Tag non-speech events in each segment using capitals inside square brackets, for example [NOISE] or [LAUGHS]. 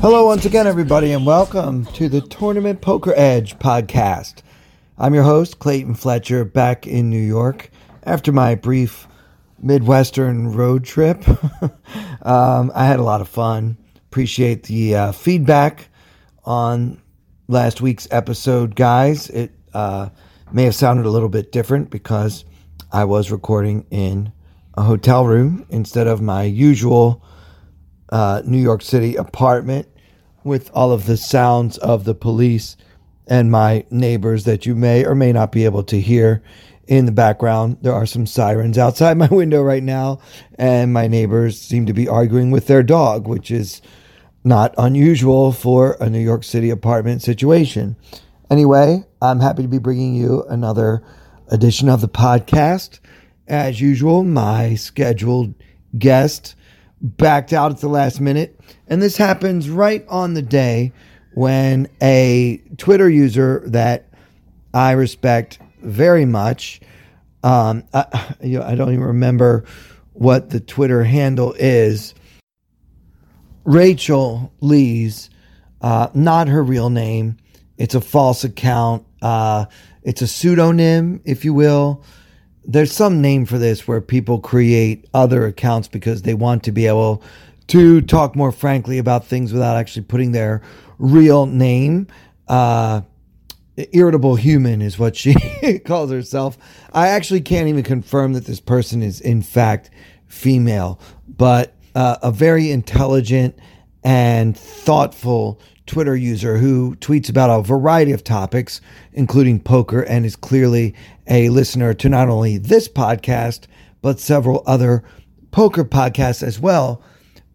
Hello, once again, everybody, and welcome to the Tournament Poker Edge podcast. I'm your host, Clayton Fletcher, back in New York after my brief Midwestern road trip. [LAUGHS] um, I had a lot of fun. Appreciate the uh, feedback on last week's episode, guys. It uh, may have sounded a little bit different because I was recording in a hotel room instead of my usual uh, New York City apartment with all of the sounds of the police and my neighbors that you may or may not be able to hear in the background. There are some sirens outside my window right now, and my neighbors seem to be arguing with their dog, which is not unusual for a New York City apartment situation. Anyway, I'm happy to be bringing you another edition of the podcast. As usual, my scheduled guest backed out at the last minute, and this happens right on the day when a Twitter user that I respect very much, um, I, you know, I don't even remember what the Twitter handle is. Rachel Lees, uh, not her real name. It's a false account. Uh, it's a pseudonym, if you will. There's some name for this where people create other accounts because they want to be able to talk more frankly about things without actually putting their real name. Uh, irritable human is what she [LAUGHS] calls herself. I actually can't even confirm that this person is in fact female, but uh, a very intelligent and thoughtful Twitter user who tweets about a variety of topics, including poker, and is clearly a listener to not only this podcast, but several other poker podcasts as well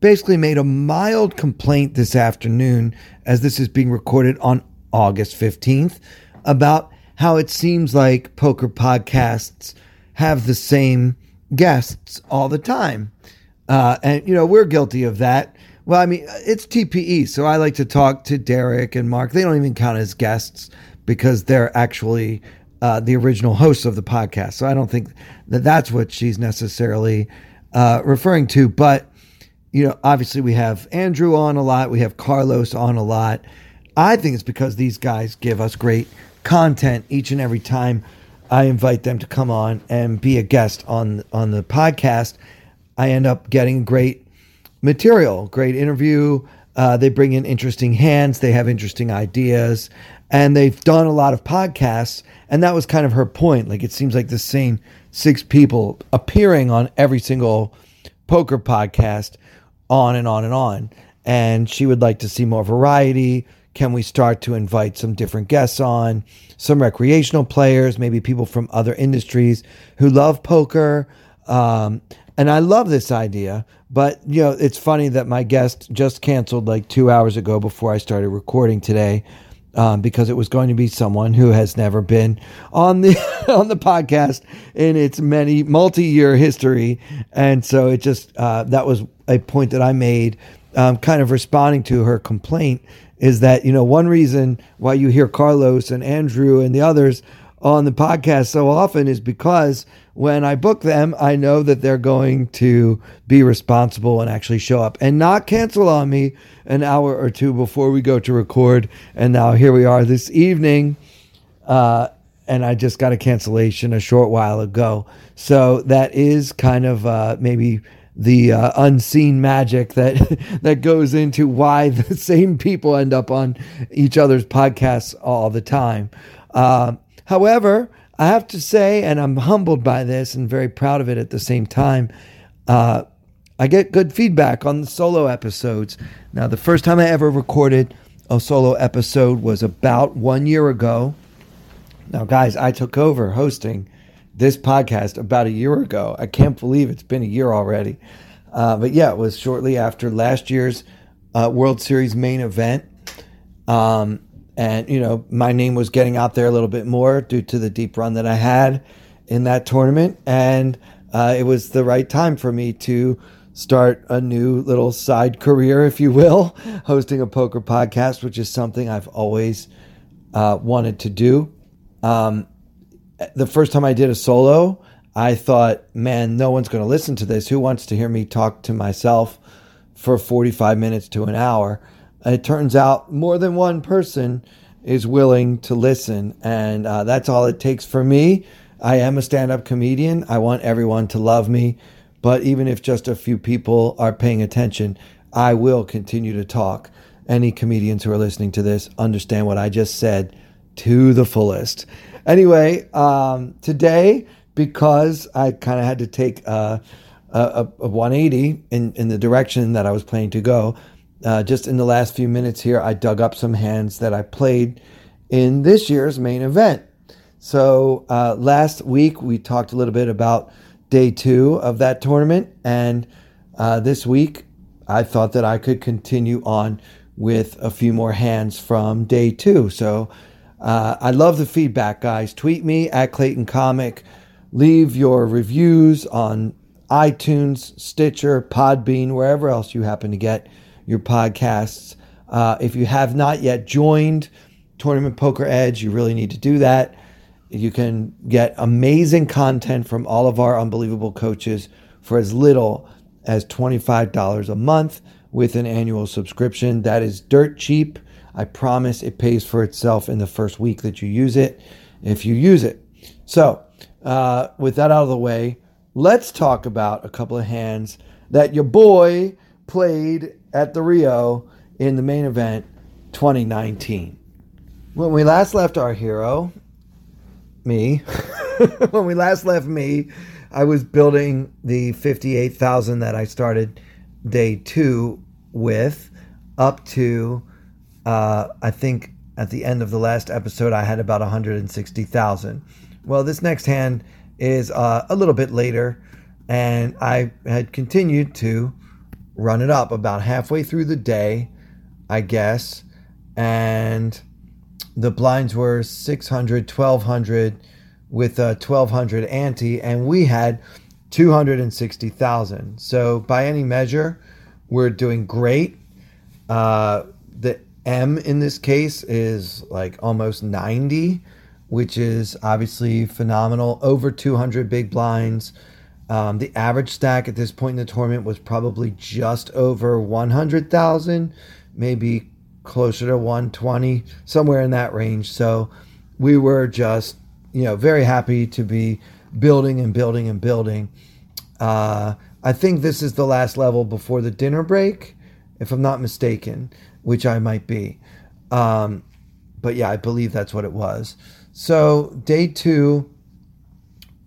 basically made a mild complaint this afternoon, as this is being recorded on August 15th, about how it seems like poker podcasts have the same guests all the time. Uh, and, you know, we're guilty of that. Well, I mean, it's TPE, so I like to talk to Derek and Mark. They don't even count as guests because they're actually uh, the original hosts of the podcast. So I don't think that that's what she's necessarily uh, referring to. But you know, obviously we have Andrew on a lot, we have Carlos on a lot. I think it's because these guys give us great content each and every time I invite them to come on and be a guest on on the podcast. I end up getting great material, great interview. Uh, they bring in interesting hands. They have interesting ideas, and they've done a lot of podcasts. And that was kind of her point. Like it seems like the same six people appearing on every single poker podcast on and on and on. And she would like to see more variety. Can we start to invite some different guests on, some recreational players, maybe people from other industries who love poker? Um, and I love this idea, but you know, it's funny that my guest just canceled like two hours ago before I started recording today. Um, because it was going to be someone who has never been on the [LAUGHS] on the podcast in its many multi-year history, and so it just uh, that was a point that I made, um, kind of responding to her complaint, is that you know one reason why you hear Carlos and Andrew and the others on the podcast so often is because when I book them, I know that they're going to be responsible and actually show up and not cancel on me an hour or two before we go to record. And now here we are this evening. Uh, and I just got a cancellation a short while ago. So that is kind of uh, maybe the uh, unseen magic that [LAUGHS] that goes into why the [LAUGHS] same people end up on each other's podcasts all the time. Uh, however, I have to say, and I'm humbled by this and very proud of it at the same time. Uh, I get good feedback on the solo episodes. Now, the first time I ever recorded a solo episode was about one year ago. Now, guys, I took over hosting this podcast about a year ago. I can't believe it's been a year already. Uh, but yeah, it was shortly after last year's uh, World Series main event. Um, and you know my name was getting out there a little bit more due to the deep run that I had in that tournament, and uh, it was the right time for me to start a new little side career, if you will, [LAUGHS] hosting a poker podcast, which is something I've always uh, wanted to do. Um, the first time I did a solo, I thought, man, no one's going to listen to this. Who wants to hear me talk to myself for 45 minutes to an hour? It turns out more than one person is willing to listen, and uh, that's all it takes for me. I am a stand up comedian. I want everyone to love me. But even if just a few people are paying attention, I will continue to talk. Any comedians who are listening to this understand what I just said to the fullest. Anyway, um, today, because I kind of had to take a, a, a 180 in, in the direction that I was planning to go, uh, just in the last few minutes here, I dug up some hands that I played in this year's main event. So uh, last week, we talked a little bit about day two of that tournament. And uh, this week, I thought that I could continue on with a few more hands from day two. So uh, I love the feedback, guys. Tweet me at Clayton Comic. Leave your reviews on iTunes, Stitcher, Podbean, wherever else you happen to get your podcasts. Uh, if you have not yet joined Tournament Poker Edge, you really need to do that. You can get amazing content from all of our unbelievable coaches for as little as $25 a month with an annual subscription. That is dirt cheap. I promise it pays for itself in the first week that you use it, if you use it. So, uh, with that out of the way, let's talk about a couple of hands that your boy played at the Rio in the main event 2019. When we last left our hero, me, [LAUGHS] when we last left me, I was building the 58,000 that I started day two with up to, uh, I think at the end of the last episode, I had about 160,000. Well, this next hand is uh, a little bit later, and I had continued to run it up about halfway through the day, I guess, and the blinds were 600, 1200 with a 1200 ante, and we had 260,000. So by any measure, we're doing great. Uh, the M in this case is like almost 90, which is obviously phenomenal. Over 200 big blinds. Um, the average stack at this point in the tournament was probably just over 100,000, maybe closer to 120, somewhere in that range. So we were just, you know, very happy to be building and building and building. Uh, I think this is the last level before the dinner break, if I'm not mistaken, which I might be. Um, but yeah, I believe that's what it was. So, day two,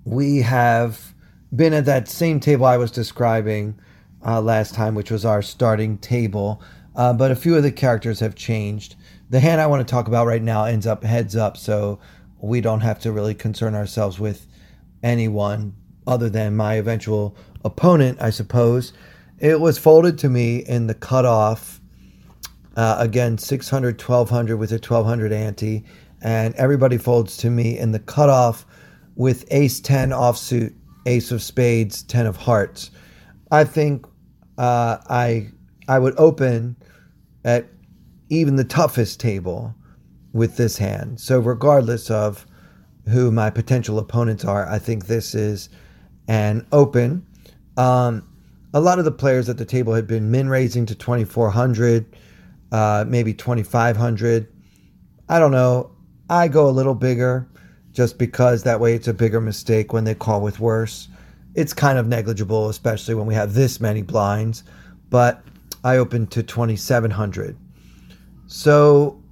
we have been at that same table I was describing uh, last time, which was our starting table. Uh, but a few of the characters have changed. The hand I want to talk about right now ends up heads up, so we don't have to really concern ourselves with anyone other than my eventual opponent, I suppose. It was folded to me in the cutoff. Uh, again, 600, 1200 with a 1200 ante. And everybody folds to me in the cutoff with ace 10 offsuit, ace of spades, 10 of hearts. I think uh, I I would open at even the toughest table with this hand. So, regardless of who my potential opponents are, I think this is an open. Um, a lot of the players at the table had been min raising to 2400, uh, maybe 2500. I don't know. I go a little bigger just because that way it's a bigger mistake when they call with worse. It's kind of negligible, especially when we have this many blinds. But I opened to 2700. So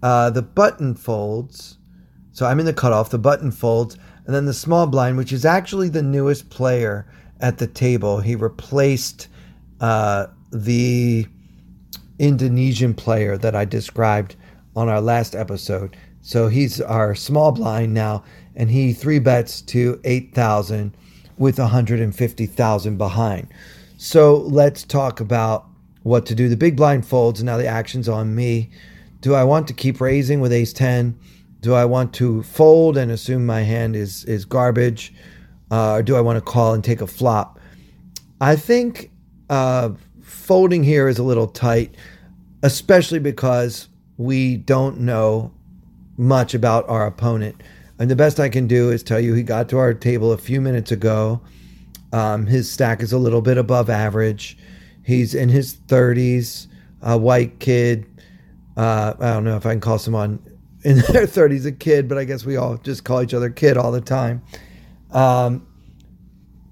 uh, the button folds. So I'm in the cutoff, the button folds, and then the small blind, which is actually the newest player at the table. He replaced uh, the Indonesian player that I described on our last episode. So he's our small blind now, and he three bets to 8,000 with 150,000 behind. So let's talk about what to do. The big blind folds, and now the action's on me do I want to keep raising with ace 10? Do I want to fold and assume my hand is, is garbage? Uh, or do I want to call and take a flop? I think uh, folding here is a little tight, especially because we don't know much about our opponent. And the best I can do is tell you he got to our table a few minutes ago. Um, his stack is a little bit above average. He's in his 30s, a white kid. Uh, I don't know if I can call someone [LAUGHS] in their 30s a kid, but I guess we all just call each other kid all the time. Um,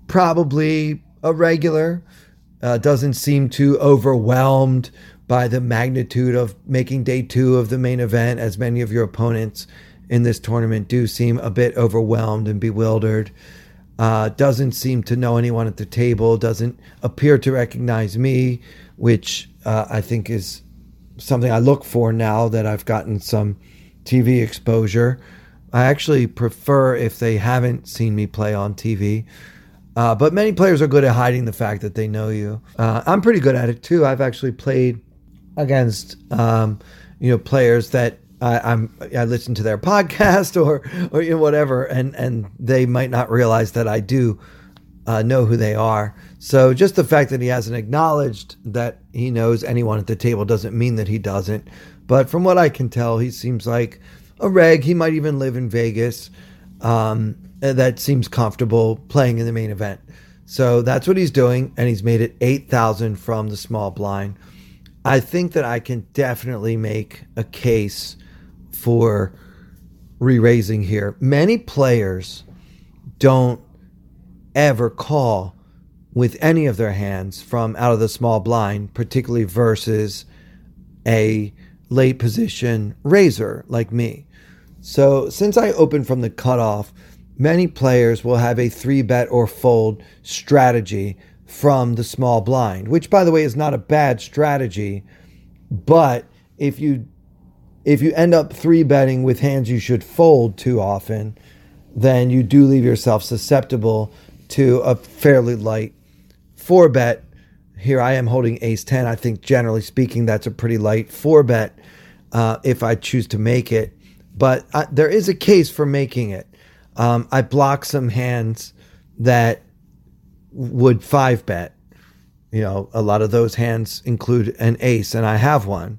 probably a regular. Uh, doesn't seem too overwhelmed by the magnitude of making day two of the main event, as many of your opponents in this tournament do seem a bit overwhelmed and bewildered. Uh, doesn't seem to know anyone at the table, doesn't appear to recognize me, which uh, I think is something I look for now that I've gotten some TV exposure. I actually prefer if they haven't seen me play on TV. Uh, but many players are good at hiding the fact that they know you. Uh, I'm pretty good at it too. I've actually played against um, you know players that I, am I listen to their [LAUGHS] podcast or or you know, whatever, and and they might not realize that I do uh, know who they are. So just the fact that he hasn't acknowledged that he knows anyone at the table doesn't mean that he doesn't. But from what I can tell, he seems like a reg. He might even live in Vegas. Um, that seems comfortable playing in the main event. So that's what he's doing, and he's made it eight thousand from the small blind. I think that I can definitely make a case for re-raising here. Many players don't ever call with any of their hands from out of the small blind, particularly versus a late position raiser like me. So since I open from the cutoff, many players will have a three bet or fold strategy from the small blind, which by the way is not a bad strategy, but if you if you end up three betting with hands you should fold too often, then you do leave yourself susceptible to a fairly light four bet. Here I am holding ace 10. I think generally speaking, that's a pretty light four bet uh, if I choose to make it. But I, there is a case for making it. Um, I block some hands that would five bet. You know, a lot of those hands include an ace, and I have one.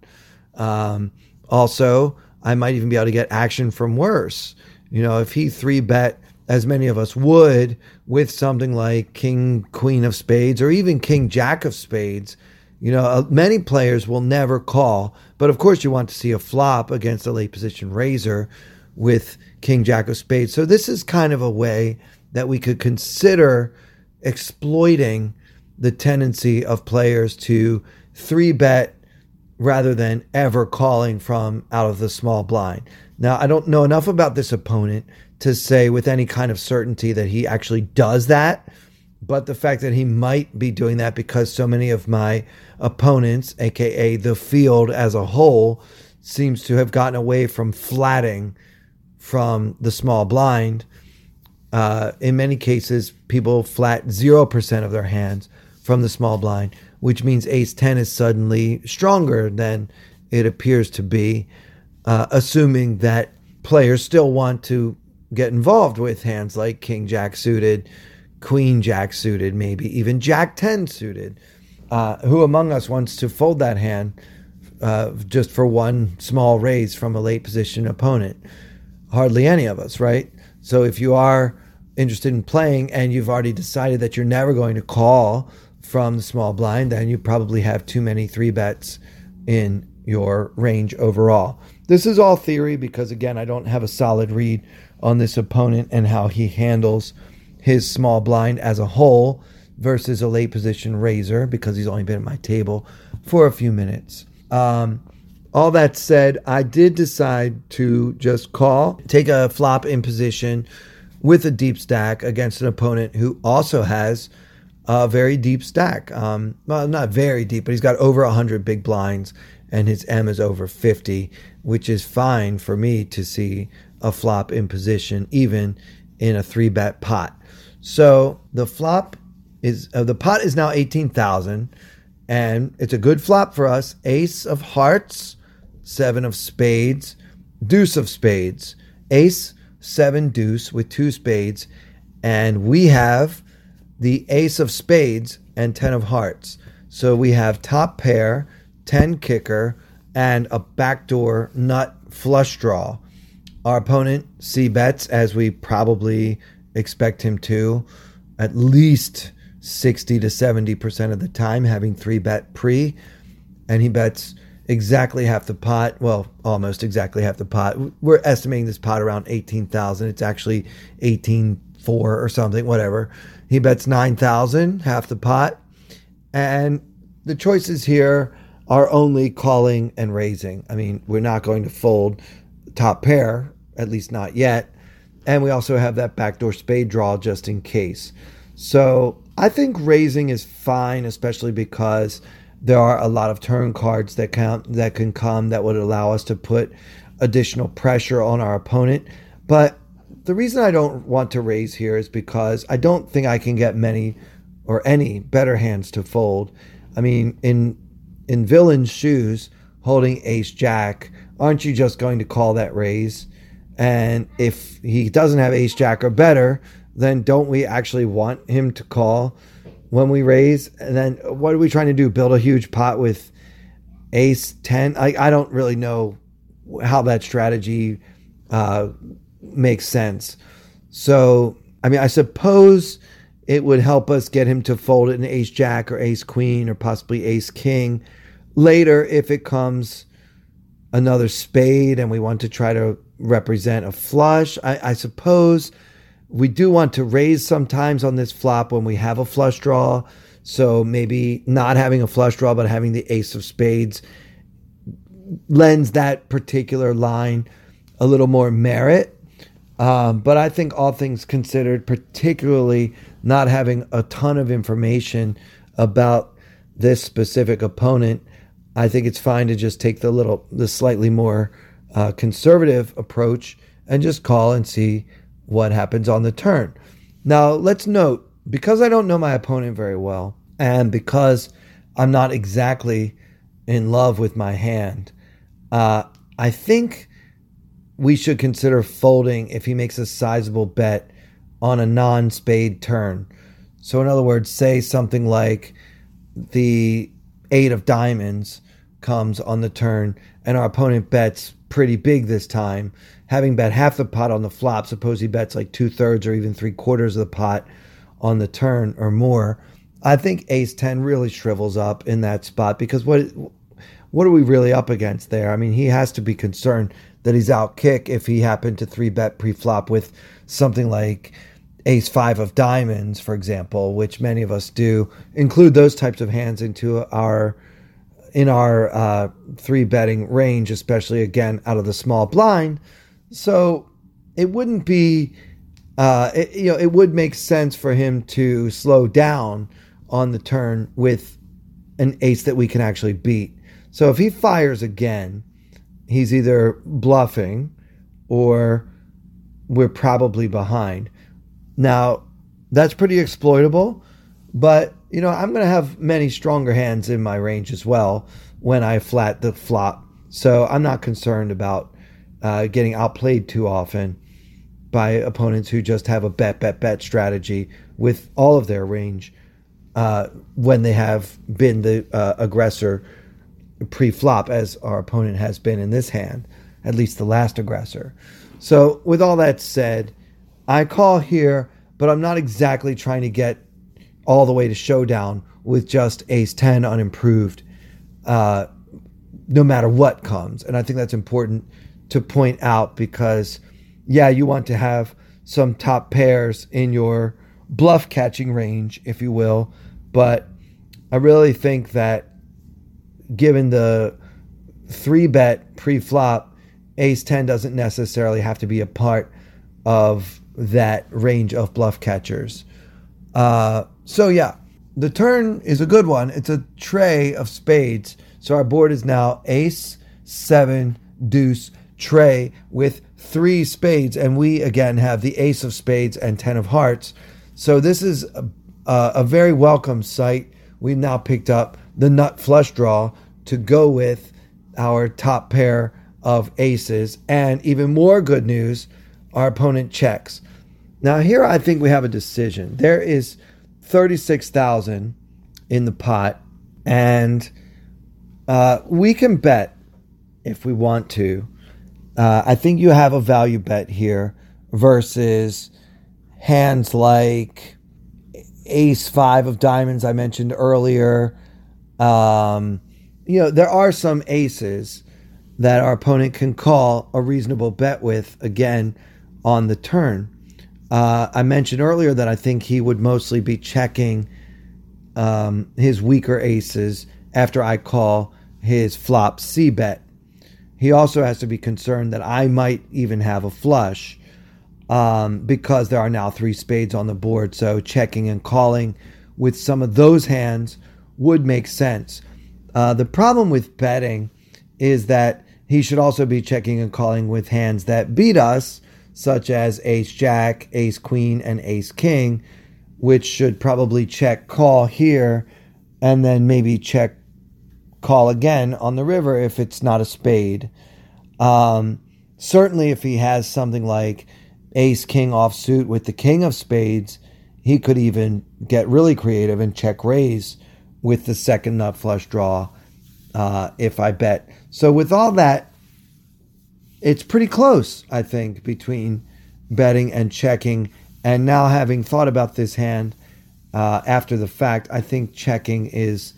Um, also, I might even be able to get action from worse. You know, if he three bet as many of us would with something like King, Queen of Spades, or even King, Jack of Spades, you know, uh, many players will never call. But of course, you want to see a flop against a late position raiser with King, Jack of Spades. So this is kind of a way that we could consider exploiting the tendency of players to three bet rather than ever calling from out of the small blind. Now, I don't know enough about this opponent to say with any kind of certainty that he actually does that, but the fact that he might be doing that because so many of my opponents, aka the field as a whole, seems to have gotten away from flatting from the small blind. Uh, in many cases, people flat 0% of their hands from the small blind which means ace 10 is suddenly stronger than it appears to be, uh, assuming that players still want to get involved with hands like king jack suited, queen jack suited, maybe even jack 10 suited. Uh, who among us wants to fold that hand uh, just for one small raise from a late position opponent? Hardly any of us, right? So if you are interested in playing and you've already decided that you're never going to call from the small blind, then you probably have too many three bets in your range overall. This is all theory because, again, I don't have a solid read on this opponent and how he handles his small blind as a whole versus a late position raiser because he's only been at my table for a few minutes. Um, all that said, I did decide to just call, take a flop in position with a deep stack against an opponent who also has a very deep stack. Um, well, not very deep, but he's got over 100 big blinds, and his M is over 50, which is fine for me to see a flop in position, even in a three bet pot. So the flop is uh, the pot is now 18,000, and it's a good flop for us. Ace of hearts, seven of spades, deuce of spades, ace, seven, deuce with two spades, and we have the ace of spades and 10 of hearts. So we have top pair, 10 kicker, and a backdoor nut flush draw. Our opponent C bets as we probably expect him to, at least 60 to 70% of the time, having three bet pre, and he bets exactly half the pot. Well, almost exactly half the pot. We're estimating this pot around 18,000. It's actually 18.4 or something, whatever. He bets 9,000, half the pot. And the choices here are only calling and raising. I mean, we're not going to fold top pair, at least not yet. And we also have that backdoor spade draw just in case. So I think raising is fine, especially because there are a lot of turn cards that can that can come that would allow us to put additional pressure on our opponent. But the reason I don't want to raise here is because I don't think I can get many or any better hands to fold. I mean, in in villain's shoes, holding ace jack, aren't you just going to call that raise? And if he doesn't have ace jack or better, then don't we actually want him to call when we raise? And then what are we trying to do? Build a huge pot with ace 10? I, I don't really know how that strategy uh, makes sense. So, I mean, I suppose it would help us get him to fold it in ace jack or ace queen or possibly ace king. Later, if it comes another spade and we want to try to represent a flush, I, I suppose we do want to raise sometimes on this flop when we have a flush draw. So maybe not having a flush draw, but having the ace of spades lends that particular line a little more merit. Um, but I think all things considered, particularly not having a ton of information about this specific opponent, I think it's fine to just take the little, the slightly more uh, conservative approach and just call and see what happens on the turn. Now, let's note because I don't know my opponent very well, and because I'm not exactly in love with my hand, uh, I think we should consider folding if he makes a sizable bet on a non spade turn. So, in other words, say something like the eight of diamonds comes on the turn and our opponent bets pretty big this time, having bet half the pot on the flop, suppose he bets like two thirds or even three quarters of the pot on the turn or more. I think ace 10 really shrivels up in that spot because what what are we really up against there? I mean, he has to be concerned that he's out kick if he happened to three bet pre-flop with something like ace five of diamonds, for example, which many of us do, include those types of hands into our in our uh, three betting range, especially again out of the small blind. So it wouldn't be, uh, it, you know, it would make sense for him to slow down on the turn with an ace that we can actually beat. So if he fires again, he's either bluffing or we're probably behind. Now, that's pretty exploitable, but you know, I'm going to have many stronger hands in my range as well when I flat the flop. So I'm not concerned about uh, getting outplayed too often by opponents who just have a bet, bet, bet strategy with all of their range uh, when they have been the uh, aggressor pre flop, as our opponent has been in this hand, at least the last aggressor. So, with all that said, I call here, but I'm not exactly trying to get all the way to showdown with just ace 10 unimproved, uh, no matter what comes. And I think that's important to point out because, yeah, you want to have some top pairs in your bluff catching range, if you will. But I really think that given the three bet pre flop, ace 10 doesn't necessarily have to be a part of that range of bluff catchers. Uh, so, yeah, the turn is a good one. It's a tray of spades. So, our board is now ace, seven, deuce, tray with three spades. And we, again, have the ace of spades and 10 of hearts. So, this is a, a very welcome sight. We've now picked up the nut flush draw to go with our top pair of aces. And even more good news, our opponent checks. Now, here I think we have a decision. There is 36,000 in the pot, and uh, we can bet if we want to. Uh, I think you have a value bet here versus hands like ace five of diamonds I mentioned earlier. Um, you know, there are some aces that our opponent can call a reasonable bet with again on the turn. Uh, I mentioned earlier that I think he would mostly be checking um, his weaker aces after I call his flop C bet. He also has to be concerned that I might even have a flush um, because there are now three spades on the board. So checking and calling with some of those hands would make sense. Uh, the problem with betting is that he should also be checking and calling with hands that beat us, such as ace jack, ace queen, and ace king, which should probably check call here and then maybe check call again on the river if it's not a spade. Um, certainly, if he has something like ace king offsuit with the king of spades, he could even get really creative and check raise with the second nut flush draw uh, if I bet. So, with all that, it's pretty close, I think, between betting and checking. And now, having thought about this hand uh, after the fact, I think checking is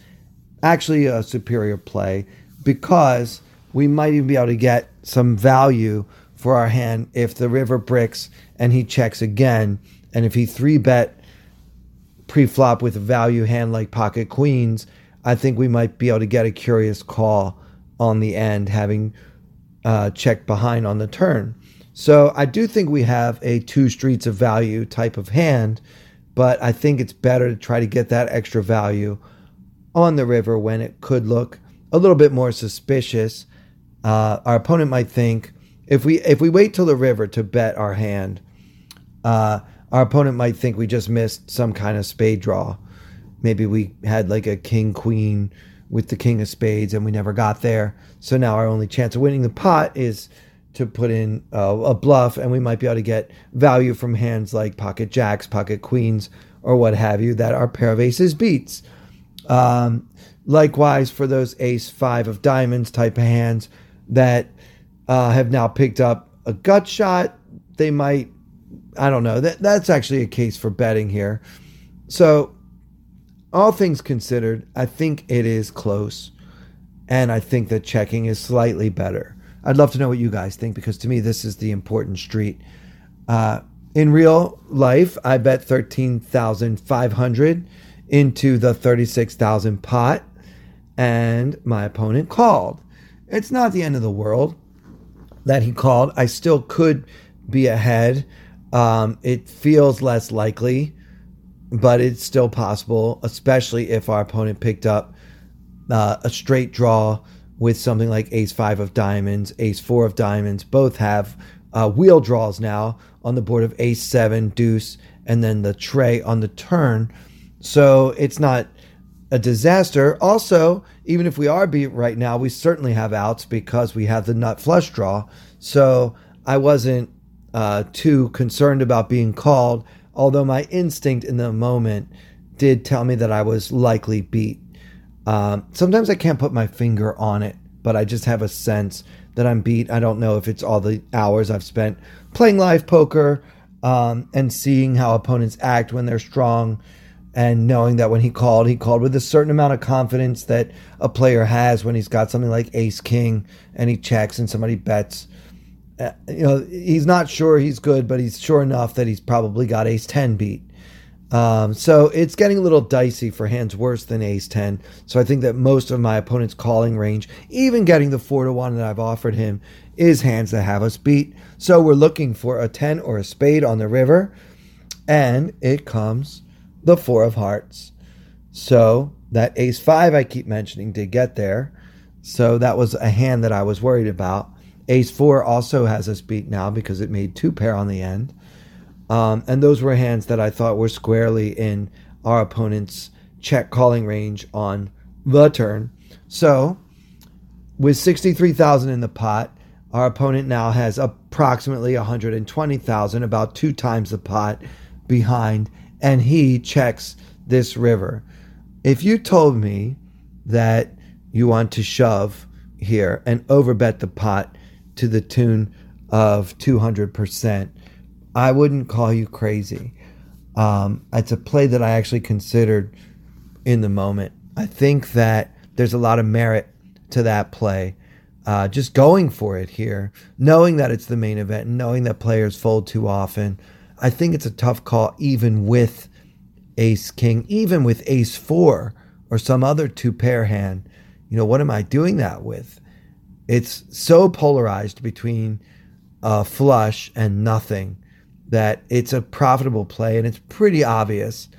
actually a superior play because we might even be able to get some value for our hand if the river bricks and he checks again. And if he three bet pre-flop with a value hand like pocket queens, I think we might be able to get a curious call on the end, having uh, checked behind on the turn. So I do think we have a two streets of value type of hand, but I think it's better to try to get that extra value on the river when it could look a little bit more suspicious. Uh, our opponent might think if we if we wait till the river to bet our hand, uh, our opponent might think we just missed some kind of spade draw. Maybe we had like a king queen with the king of spades and we never got there. So now our only chance of winning the pot is to put in uh, a bluff and we might be able to get value from hands like pocket jacks, pocket queens, or what have you that our pair of aces beats. Um, likewise, for those ace five of diamonds type of hands that uh, have now picked up a gut shot, they might. I don't know. That that's actually a case for betting here. So all things considered, I think it is close. And I think that checking is slightly better. I'd love to know what you guys think because to me, this is the important street. Uh, in real life, I bet 13,500 into the 36,000 pot, and my opponent called. It's not the end of the world that he called. I still could be ahead. Um, it feels less likely but it's still possible, especially if our opponent picked up uh, a straight draw with something like ace five of diamonds, ace four of diamonds. Both have uh, wheel draws now on the board of ace seven, deuce, and then the tray on the turn. So it's not a disaster. Also, even if we are beat right now, we certainly have outs because we have the nut flush draw. So I wasn't uh, too concerned about being called although my instinct in the moment did tell me that I was likely beat. Um, sometimes I can't put my finger on it, but I just have a sense that I'm beat. I don't know if it's all the hours I've spent playing live poker um, and seeing how opponents act when they're strong and knowing that when he called, he called with a certain amount of confidence that a player has when he's got something like ace king and he checks and somebody bets uh, you know, he's not sure he's good, but he's sure enough that he's probably got ace 10 beat. Um, so it's getting a little dicey for hands worse than ace 10. So I think that most of my opponent's calling range, even getting the 4 to 1 that I've offered him, is hands that have us beat. So we're looking for a 10 or a spade on the river, and it comes the 4 of hearts. So that ace 5 I keep mentioning did get there. So that was a hand that I was worried about. Ace four also has us beat now because it made two pair on the end. Um, and those were hands that I thought were squarely in our opponent's check calling range on the turn. So with 63,000 in the pot, our opponent now has approximately 120,000, about two times the pot behind, and he checks this river. If you told me that you want to shove here and overbet the pot to the tune of 200%, I wouldn't call you crazy. Um, it's a play that I actually considered in the moment. I think that there's a lot of merit to that play. Uh, just going for it here, knowing that it's the main event, and knowing that players fold too often. I think it's a tough call, even with ace king, even with ace four or some other two pair hand. You know, what am I doing that with? It's so polarized between a flush and nothing that it's a profitable play, and it's pretty obvious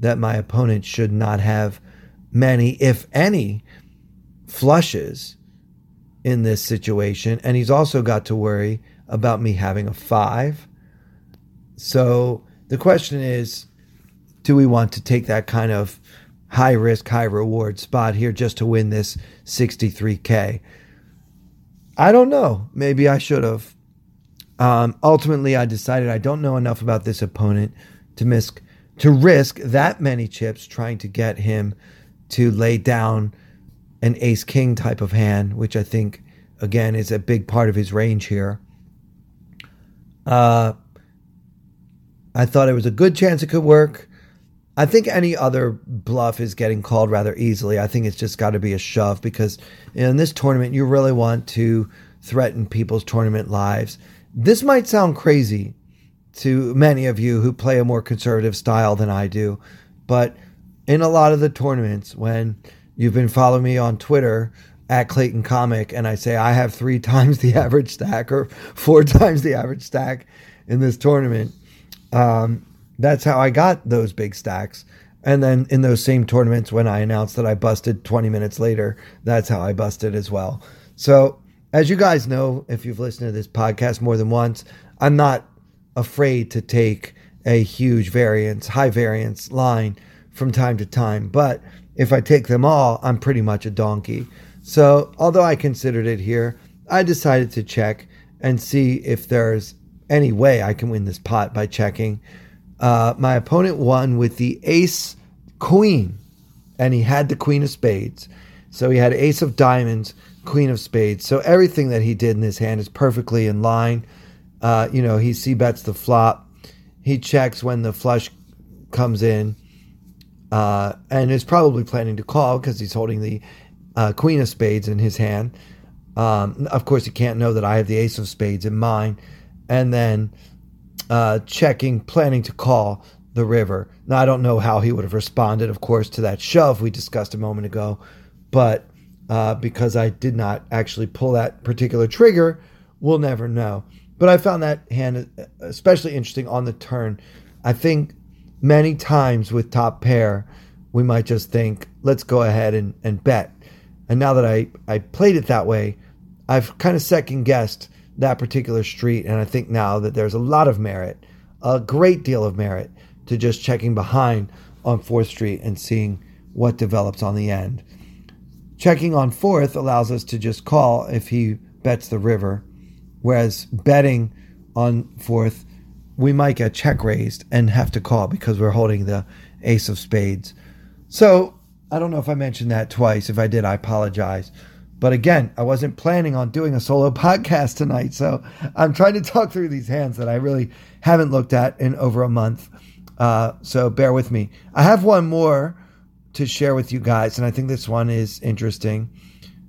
that my opponent should not have many, if any, flushes in this situation. And he's also got to worry about me having a five. So the question is do we want to take that kind of high risk, high reward spot here just to win this 63K? I don't know. Maybe I should have. Um, ultimately, I decided I don't know enough about this opponent to miss to risk that many chips trying to get him to lay down an ace king type of hand, which I think again is a big part of his range here. Uh, I thought it was a good chance it could work. I think any other bluff is getting called rather easily. I think it's just got to be a shove because in this tournament, you really want to threaten people's tournament lives. This might sound crazy to many of you who play a more conservative style than I do, but in a lot of the tournaments, when you've been following me on Twitter at Clayton Comic, and I say I have three [LAUGHS] times the average stack or four [LAUGHS] times the average stack in this tournament. Um, that's how I got those big stacks. And then in those same tournaments, when I announced that I busted 20 minutes later, that's how I busted as well. So, as you guys know, if you've listened to this podcast more than once, I'm not afraid to take a huge variance, high variance line from time to time. But if I take them all, I'm pretty much a donkey. So, although I considered it here, I decided to check and see if there's any way I can win this pot by checking. Uh, my opponent won with the ace queen, and he had the queen of spades. So he had ace of diamonds, queen of spades. So everything that he did in his hand is perfectly in line. Uh, you know, he c bets the flop. He checks when the flush comes in uh, and is probably planning to call because he's holding the uh, queen of spades in his hand. Um, of course, he can't know that I have the ace of spades in mine. And then uh, checking, planning to call the river. Now, I don't know how he would have responded, of course, to that shove we discussed a moment ago, but uh, because I did not actually pull that particular trigger, we'll never know. But I found that hand especially interesting on the turn. I think many times with top pair, we might just think, let's go ahead and, and bet. And now that I, I played it that way, I've kind of second guessed that particular street. And I think now that there's a lot of merit, a great deal of merit, to just checking behind on 4th Street and seeing what develops on the end. Checking on 4th allows us to just call if he bets the river, whereas betting on 4th we might get check raised and have to call because we're holding the ace of spades. So I don't know if I mentioned that twice. If I did, I apologize. But again, I wasn't planning on doing a solo [LAUGHS] podcast tonight. So I'm trying to talk through these hands that I really haven't looked at in over a month. Uh, so bear with me. I have one more to share with you guys, and I think this one is interesting.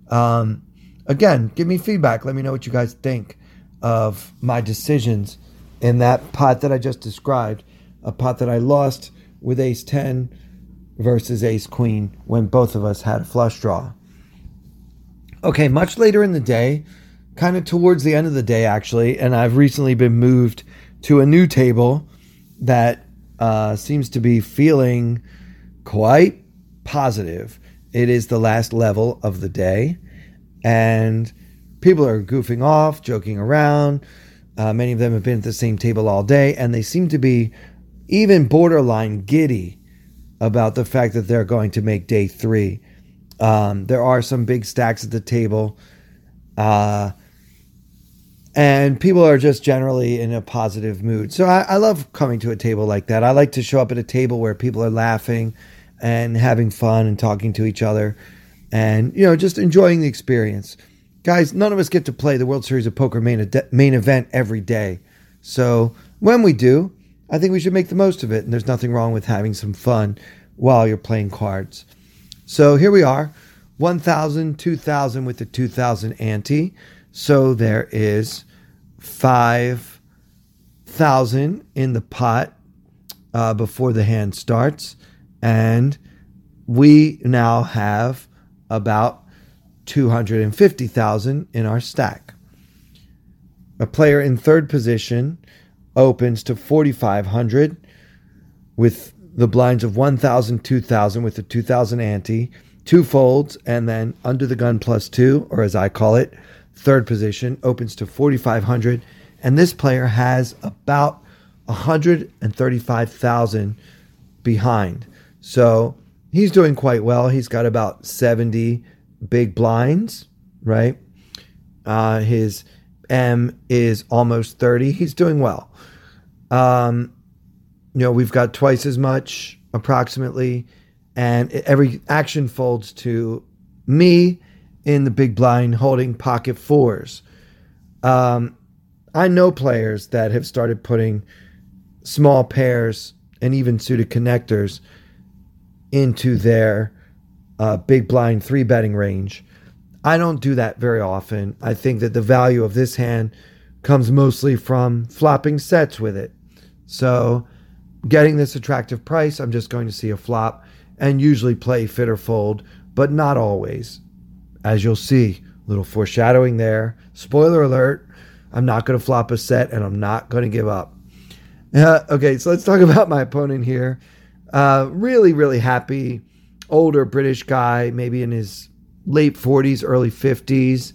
Um, again, give me feedback. Let me know what you guys think of my decisions in that pot that I just described, a pot that I lost with ace 10 versus ace queen when both of us had a flush draw. Okay, much later in the day, kind of towards the end of the day, actually, and I've recently been moved to a new table that uh, seems to be feeling quite positive. It is the last level of the day, and people are goofing off, joking around uh, many of them have been at the same table all day, and they seem to be even borderline giddy about the fact that they're going to make day three. Um, there are some big stacks at the table. Uh, and people are just generally in a positive mood. So I, I, love coming to a table like that. I like to show up at a table where people are laughing and having fun and talking to each other and, you know, just enjoying the experience. Guys, none of us get to play the World Series of Poker main, main event every day. So when we do, I think we should make the most of it. And there's nothing wrong with having some fun while you're playing cards. So here we are 1,000, 2,000 with the 2,000 ante. So there is 5,000 in the pot uh, before the hand starts. And we now have about 250,000 in our stack. A player in third position opens to 4,500 with the blinds of 1,000, 2,000 with the 2,000 ante, two folds, and then under the gun plus two, or as I call it, third position, opens to 4,500. And this player has about 135,000 behind. So he's doing quite well. He's got about 70 big blinds, right? Uh, his M is almost 30. He's doing well. Um, you know, we've got twice as much approximately, and every action folds to me in the big blind holding pocket fours. Um, I know players that have started putting small pairs and even suited connectors into their uh, big blind three betting range. I don't do that very often. I think that the value of this hand comes mostly from flopping sets with it. So, getting this attractive price, I'm just going to see a flop and usually play fit or fold, but not always. As you'll see, little foreshadowing there. Spoiler alert, I'm not going to flop a set and I'm not going to give up. Uh, [LAUGHS] okay, so let's talk [LAUGHS] about my opponent here. Uh, really, really happy. Older British guy, maybe in his late 40s, early 50s.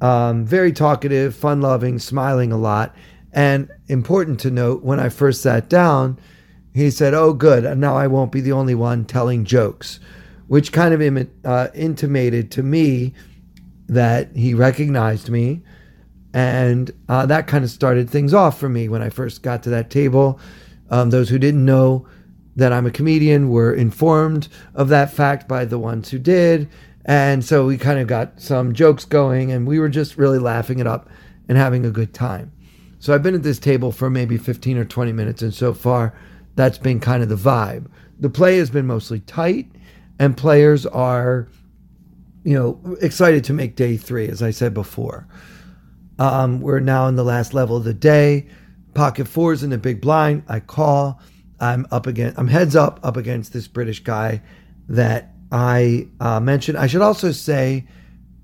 Um, very talkative, fun loving, smiling a lot. And important to note, when I first sat down, he said, Oh, good. Now I won't be the only one telling jokes, which kind of Im- uh, intimated to me that he recognized me. And uh, that kind of started things off for me when I first got to that table. Um, those who didn't know that I'm a comedian were informed of that fact by the ones who did. And so we kind of got some jokes going, and we were just really laughing it up and having a good time. So I've been at this table for maybe 15 or 20 minutes, and so far that's been kind of the vibe. The play has been mostly tight, and players are, you know, excited to make day three, as I said before. Um, we're now in the last level of the day. Pocket fours in the big blind. I call. I'm up against. I'm heads up up against this British guy that I uh, mentioned. I should also say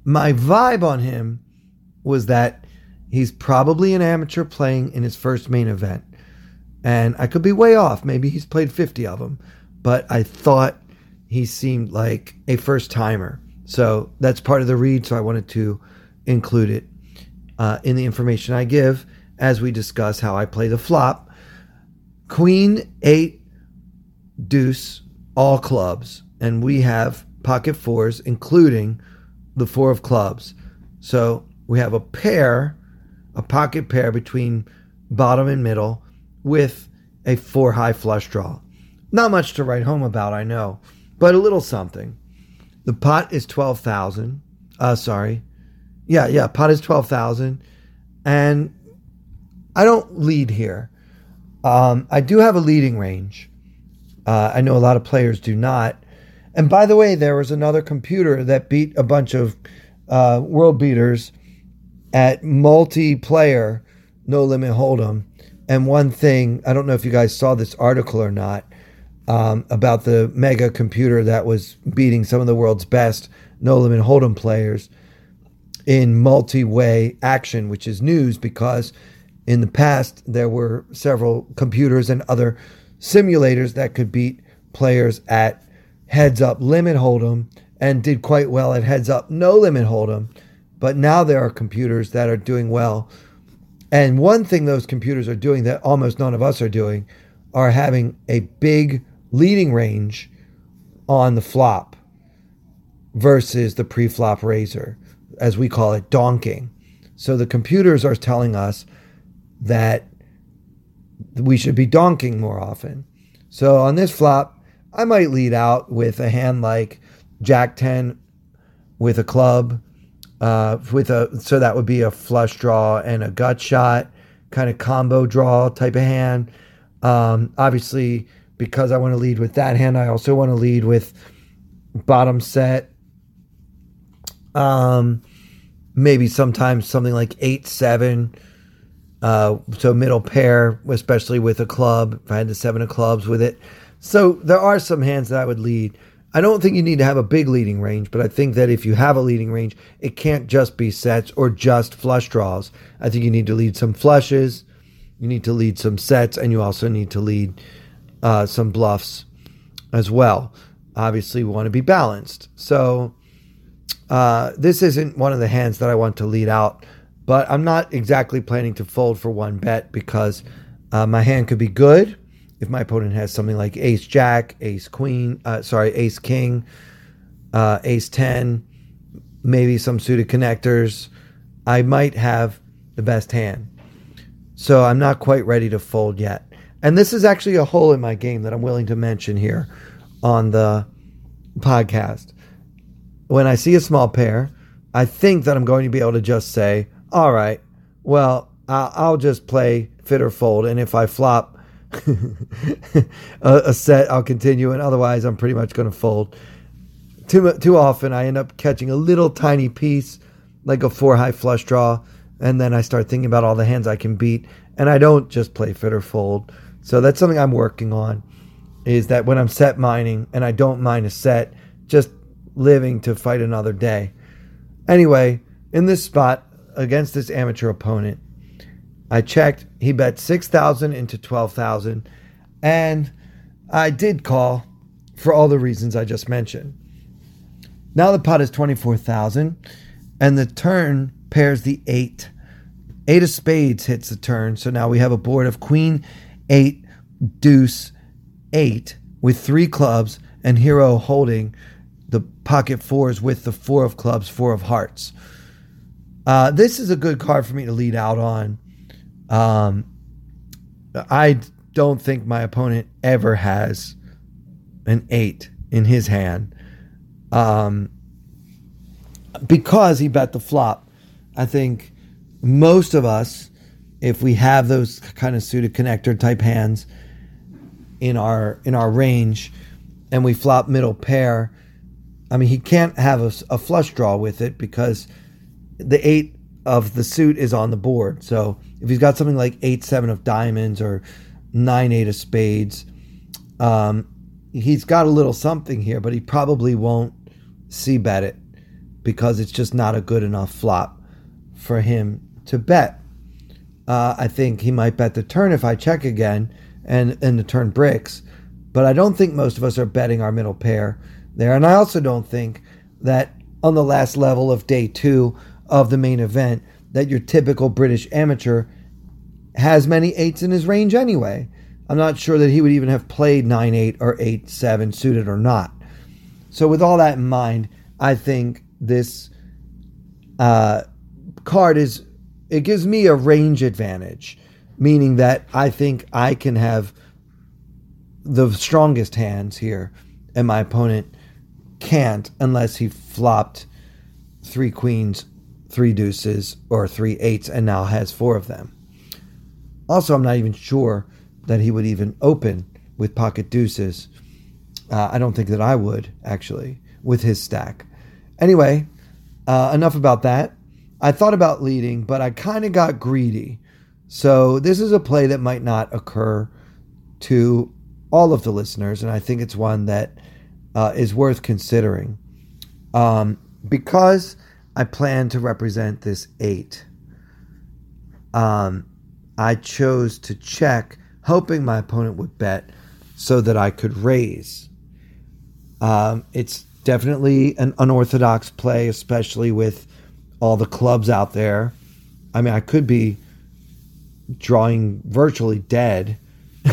my vibe on him was that he's probably an amateur playing in his first main event. And I could be way off. Maybe he's played 50 of them, but I thought he seemed like a first timer. So that's part of the read. So I wanted to include it uh, in the information I give as we discuss how I play the flop. Queen, eight, deuce, all clubs. And we have pocket fours, including the four of clubs. So we have a pair, a pocket pair between bottom and middle with a four high flush draw. Not much to write home about, I know, but a little something. The pot is 12,000. Uh, sorry. Yeah, yeah, pot is 12,000. And I don't lead here. Um, I do have a leading range. Uh, I know a lot of players do not. And by the way, there was another computer that beat a bunch of uh, world beaters at multiplayer No Limit Hold'em. And one thing, I don't know if you guys saw this article or not, um, about the mega computer that was beating some of the world's best No Limit Hold'em players in multi way action, which is news because in the past there were several computers and other simulators that could beat players at heads up limit hold'em and did quite well at heads up no limit hold'em. But now there are computers that are doing well and one thing those computers are doing that almost none of us are doing are having a big leading range on the flop versus the pre-flop raiser. as we call it, donking. So the computers are telling us that we should be donking more often. So on this flop, I might lead out with a hand like Jack 10 with a club, uh, with a so that would be a flush draw and a gut shot, kind of combo draw type of hand. Um, obviously, because I want to lead with that hand, I also want to lead with bottom set. Um, maybe sometimes something like eight seven. Uh, so middle pair, especially with a club. If I had the seven of clubs with it, so there are some hands that I would lead. I don't think you need to have a big leading range, but I think that if you have a leading range, it can't just be sets or just flush draws. I think you need to lead some flushes, you need to lead some sets, and you also need to lead uh, some bluffs as well. Obviously, we want to be balanced. So, uh, this isn't one of the hands that I want to lead out, but I'm not exactly planning to fold for one bet because uh, my hand could be good if my opponent has something like ace jack, ace queen, uh, sorry, ace king, uh, ace 10, maybe some suited connectors, I might have the best hand. So I'm not quite ready to fold yet. And this is actually a hole in my game that I'm willing to mention here on the podcast. When I see a small pair, I think that I'm going to be able to just say, all right, well, I'll just play fit or fold. And if I flop a, a, set, I'll continue, and otherwise, I'm pretty much going to fold. Too too often, I end up catching a little tiny piece, like a four high flush draw, and then I start thinking about all the hands I can beat, and I don't just play fit or fold. So that's something I'm working on. Is that when I'm set mining and I don't mine a set, just living to fight another day. Anyway, in this spot against this amateur opponent, I checked. He bet six thousand into twelve thousand, and I did call for all the reasons I just mentioned. Now the pot is twenty four thousand, and the turn pairs the eight. Eight of spades hits the turn, so now we have a board of queen, eight, deuce, eight with three clubs, and hero holding the pocket fours with the four of clubs, four of hearts. Uh, this is a good card for me to lead out on um, I don't think my opponent ever has an eight in his hand. Um, because he bet the flop. I think most of us, if we have those kind of suited connector type hands in our in our range, and we flop middle pair, I mean he can't have a, a flush draw with it because the eight of the suit is on the board. So if he's got something like eight seven of diamonds or nine eight of spades, um, he's got a little something here, but he probably won't see bet it because it's just not a good enough flop for him to bet. Uh, I think he might bet the turn if I check again and and the turn bricks, but I don't think most of us are betting our middle pair there, and I also don't think that on the last level of day two of the main event that your typical British amateur has many eights in his range anyway. I'm not sure that he would even have played 9 8 or 8 7 suited or not. So, with all that in mind, I think this uh, card is, it gives me a range advantage, meaning that I think I can have the strongest hands here, and my opponent can't unless he flopped three queens three deuces or three eights and now has four of them. Also, I'm not even sure that he would even open with pocket deuces. Uh, I don't think that I would, actually, with his stack. Anyway, uh, enough about that. I thought about leading, but I kind of got greedy. So, this is a play that might not occur to all of the listeners, and I think it's one that uh, is worth considering. Um, because I plan to represent this eight. Um, I chose to check, hoping my opponent would bet so that I could raise. Um, it's definitely an unorthodox play, especially with all the clubs out there. I mean, I could be drawing virtually dead [LAUGHS]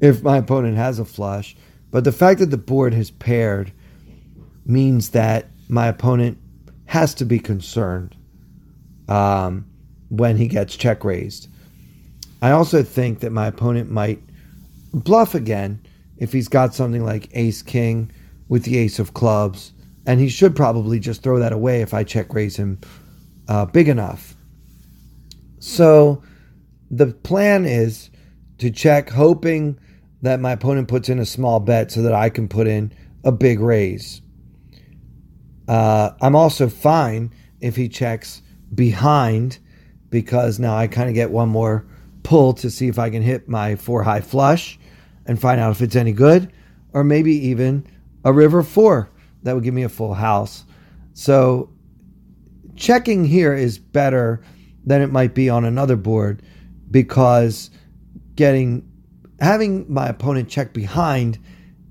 if my opponent has a flush. But the fact that the board has paired means that my opponent has to be concerned um, when he gets check raised. I also think that my opponent might bluff again if he's got something like ace king with the ace of clubs, and he should probably just throw that away if I check raise him uh, big enough. So the plan is to check, hoping that my opponent puts in a small bet so that I can put in a big raise. Uh, I'm also fine if he checks behind because now I kind of get one more pull to see if I can hit my four high flush and find out if it's any good, or maybe even a river four that would give me a full house. So checking here is better than it might be on another board because getting having my opponent check behind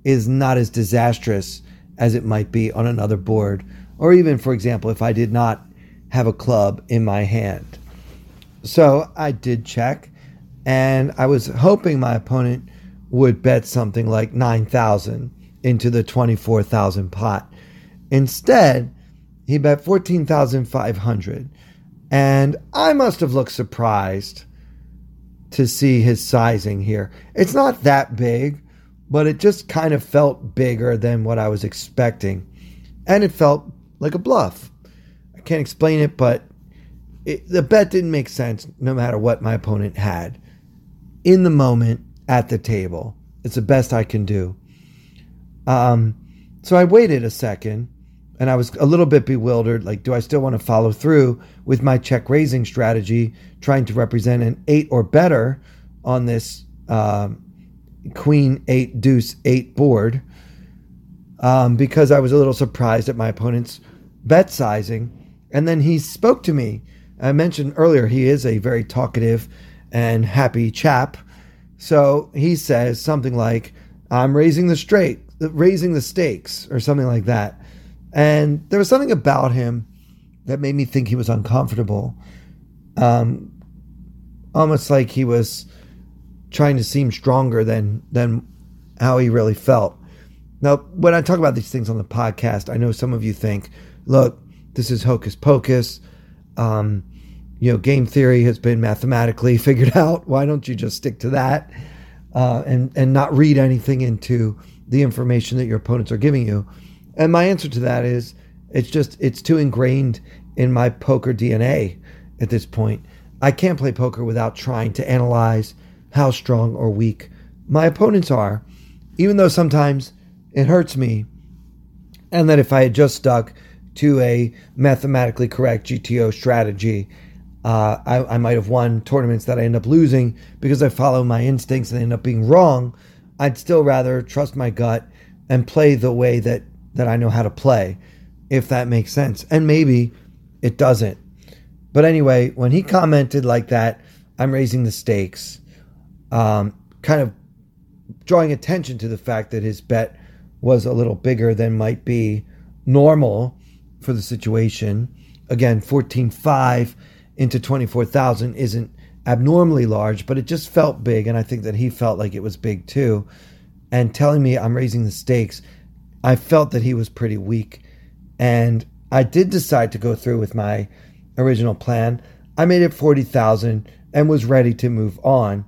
is not as disastrous as it might be on another board or even for example if I did not have a club in my hand. So I did check and I was hoping my opponent would bet something like 9,000 into the 24,000 pot. Instead, he bet 14,500. And I must have looked surprised to see his sizing here. It's not that big, but it just kind of felt bigger than what I was expecting. And it felt like a bluff. I can't explain it, but it, the bet didn't make sense no matter what my opponent had. In the moment, at the table. It's the best I can do. Um, so I waited a second and I was a little bit bewildered. Like, do I still want to follow through with my check raising strategy, trying to represent an eight or better on this um, queen eight deuce eight board? Um, because I was a little surprised at my opponent's bet sizing. And then he spoke to me. I mentioned earlier he is a very talkative and happy chap. So he says something like, I'm raising the straight, raising the stakes, or something like that. And there was something about him that made me think he was uncomfortable. Um, almost like he was trying to seem stronger than than how he really felt. Now, when I talk about these things on the podcast, I know some of you think, look, this is hocus pocus. Um, you know, game theory has been mathematically [LAUGHS] figured out. Why don't you just stick to that uh, and and not read anything into the information that your opponents are giving you? And my answer to that is, it's just it's too ingrained in my poker DNA at this point. I can't play poker without trying to analyze how strong or weak my opponents are, even though sometimes it hurts me. And that if I had just stuck to a mathematically correct GTO strategy uh, I, I might have won tournaments that I end up losing because I follow my instincts and end up being wrong. I'd still rather trust my gut and play the way that, that I know how to play, if that makes sense. And maybe it doesn't. But anyway, when he commented like that, I'm raising the stakes, um, kind of drawing attention to the fact that his bet was a little bigger than might be normal for the situation. Again, 14.5 into 24,000 isn't abnormally large, but it just felt big. And I think that he felt like it was big too. And telling me I'm raising the stakes, I felt that he was pretty weak. And I did decide to go through with my original plan. I made it 40,000 and was ready to move on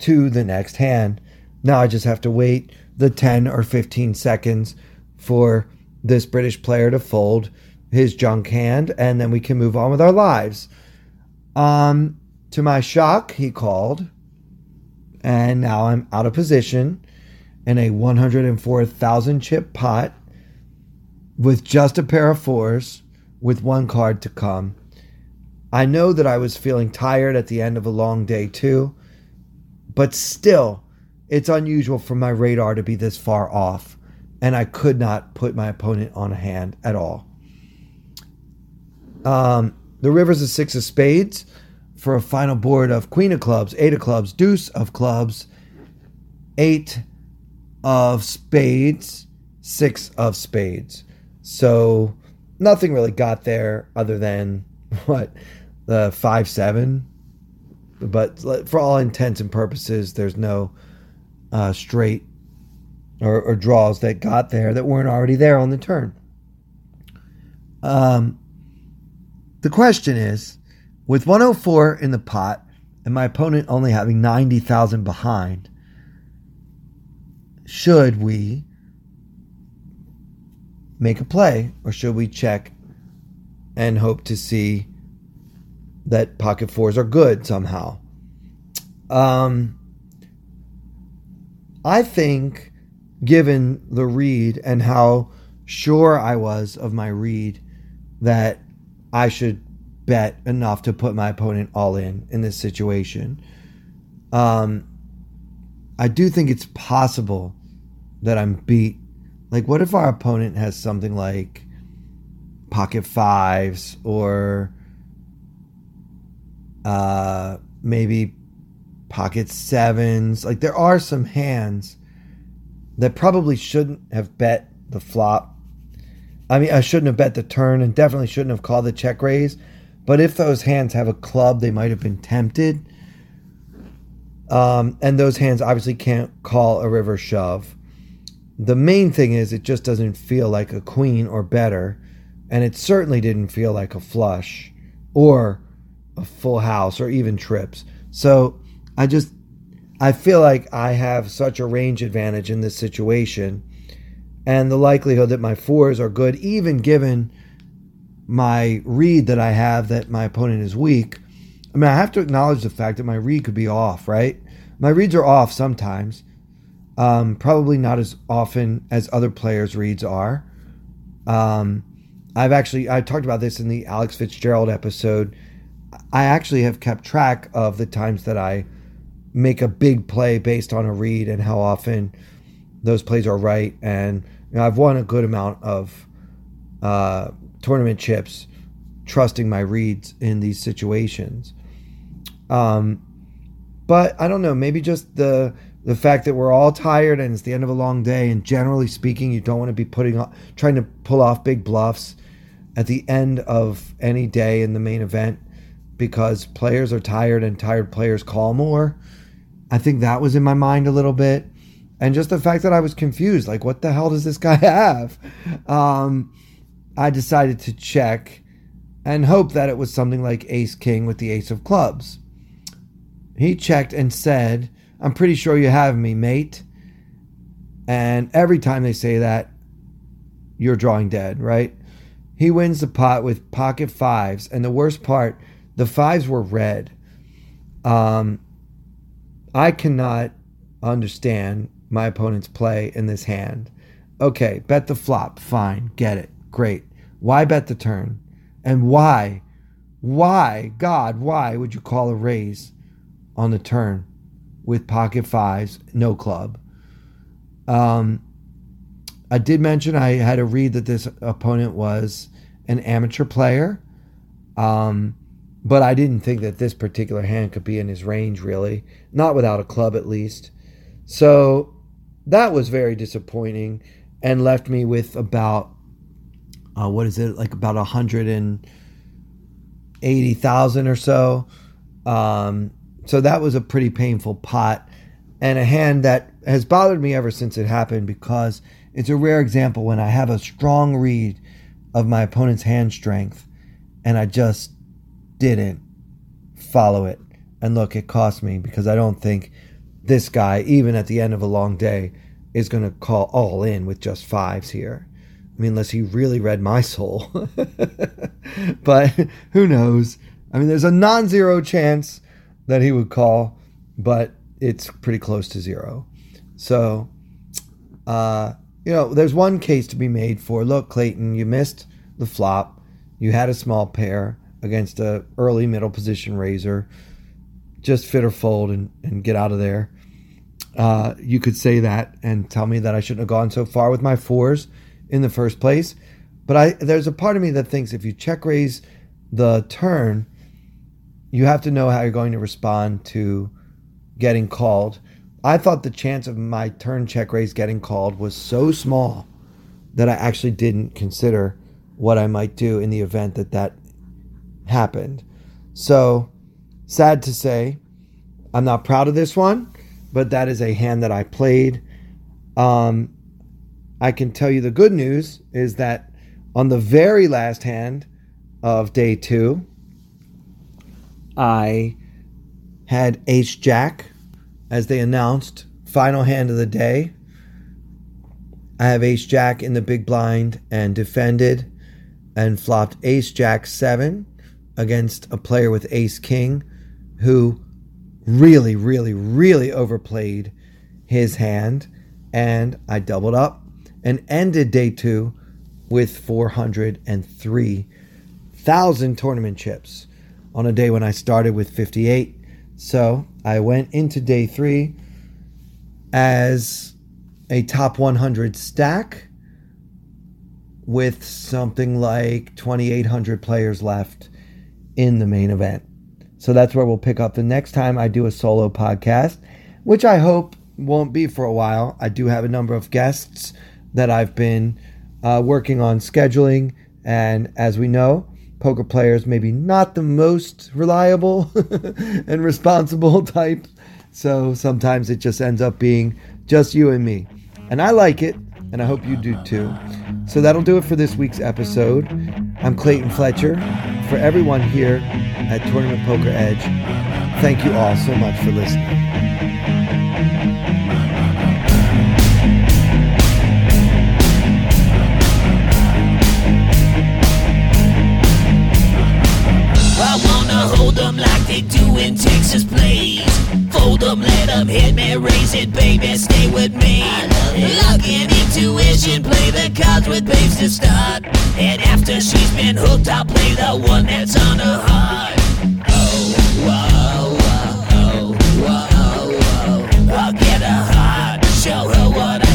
to the next hand. Now I just have to wait the 10 or 15 seconds for this British player to fold his junk hand, and then we can move on with our lives. Um, to my shock, he called, and now I'm out of position in a 104,000 chip pot with just a pair of fours with one card to come. I know that I was feeling tired at the end of a long day too, but still, it's unusual for my radar to be this far off, and I could not put my opponent on a hand at all. Um, the river's a six of spades for a final board of queen of clubs, eight of clubs, deuce of clubs, eight of spades, six of spades. So nothing really got there other than [LAUGHS] what the five seven. But for all intents and purposes, there's no uh, straight or, or draws that got there that weren't already there on the turn. Um, the question is with 104 in the pot and my opponent only having 90,000 behind, should we make a play or should we check and hope to see that pocket fours are good somehow? Um, I think, given the read and how sure I was of my read, that I should bet enough to put my opponent all in in this situation. Um, I do think it's possible that I'm beat. Like, what if our opponent has something like pocket fives or uh, maybe pocket sevens? Like, there are some hands that probably shouldn't have bet the flop. I mean, I shouldn't have bet the turn and definitely shouldn't have called the check raise. But if those hands have a club, they might have been tempted. Um, and those hands obviously can't call a river shove. The main thing is it just doesn't feel like a queen or better, and it certainly didn't feel like a flush or a full house or even trips. So I just I feel like I have such a range advantage in this situation, and the likelihood that my fours are good, even given my read that I have that my opponent is weak. I mean, I have to acknowledge the fact that my read could be off, right? My reads are off sometimes, um, probably not as often as other players' reads are. Um, I've actually I talked about this in the Alex Fitzgerald episode. I actually have kept track of the times that I make a big play based on a read and how often those plays are right. And you know, I've won a good amount of uh, tournament chips trusting my reads in these situations. Um, but I don't know, maybe just the the fact that we're all tired and it's the end of a long day and generally speaking you don't want to be putting on trying to pull off big bluffs at the end of any day in the main event because players are tired and tired players call more i think that was in my mind a little bit and just the fact that i was confused like what the hell does this [LAUGHS] guy have um, i decided to check and hope that it was something like ace king with the ace of clubs he checked and said I'm pretty sure you have me, mate. And every time they say that, you're drawing dead, right? He wins the pot with pocket fives. And the worst part, the fives were red. Um, I cannot understand my opponent's play in this hand. Okay, bet the flop. Fine. Get it. Great. Why bet the turn? And why? Why, God, why would you call a raise on the turn? with pocket fives, no club. Um, I did mention I had to read that this opponent was an amateur player, um, but I didn't think that this particular hand could be in his range, really, not without a club at least. So that was very disappointing and left me with about, uh, what is it, like about 180,000 or so. Um, so that was a pretty painful pot and a hand that has bothered me ever since it happened because it's a rare example when I have a strong read of my opponent's hand strength and I just didn't follow it. And look, it cost me because I don't think this guy, even at the end of a long day, is going to call all in with just fives here. I mean, unless he really read my soul. [LAUGHS] but who knows? I mean, there's a non zero chance that he would call, but it's pretty close to zero. So, uh, you know, there's one case to be made for look, Clayton, you missed the flop. You had a small pair against a early middle position raiser. Just fit or fold and, and get out of there. Uh, you could say that and tell me that I shouldn't have gone so far with my fours in the first place. But I there's a part of me that thinks if you check raise the turn, you have to know how you're going to respond to getting called. I thought the chance of my turn check raise getting called was so small that I actually didn't consider what I might do in the event that that happened. So, sad to say, I'm not proud of this one, but that is a hand that I played. Um, I can tell you the good news is that on the very last hand, of day two, I had Ace Jack, as they announced, final hand of the day. I have Ace Jack in the big blind and defended and flopped Ace Jack 7 against a player with Ace King who really, really, really overplayed his hand. And I doubled up and ended day two with 403,000 tournament chips on a day when I started with 58. So I went into day three as a top 100 stack with something like 2,800 players left in the main event. So that's where we'll pick up the next time I do a solo podcast, which I hope won't be for a while. I do have a number of guests that I've been uh, working on scheduling. And as we know, poker players maybe not the most reliable [LAUGHS] and responsible [LAUGHS] type. So sometimes it just ends up being just you and me. And I like it, and I hope you do too. So that'll do it for this week's episode. I'm Clayton Fletcher. For everyone here at Tournament Poker Edge, thank you all so much for listening. Hold them like they do in Texas. Fold them, let them hit me, raise it, baby, stay with me. Luck and intuition, play the cards with babes to start. And after she's been hooked, I'll play the one that's on her heart. Oh, whoa, whoa, oh, whoa, whoa. I'll get her show her what I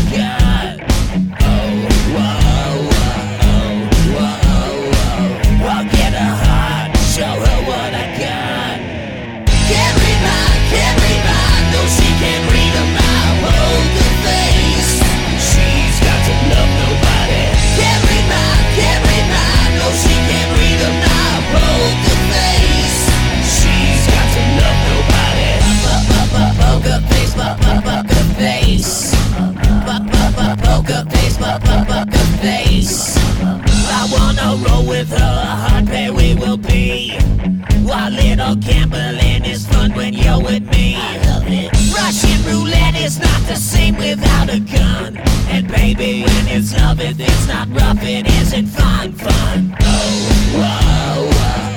I wanna roll with her, hard pair we will be. While little gambling is fun when you're with me. Russian roulette is not the same without a gun. And baby, when it's love, it, it's not rough, it isn't fun, fun. Oh, whoa, whoa,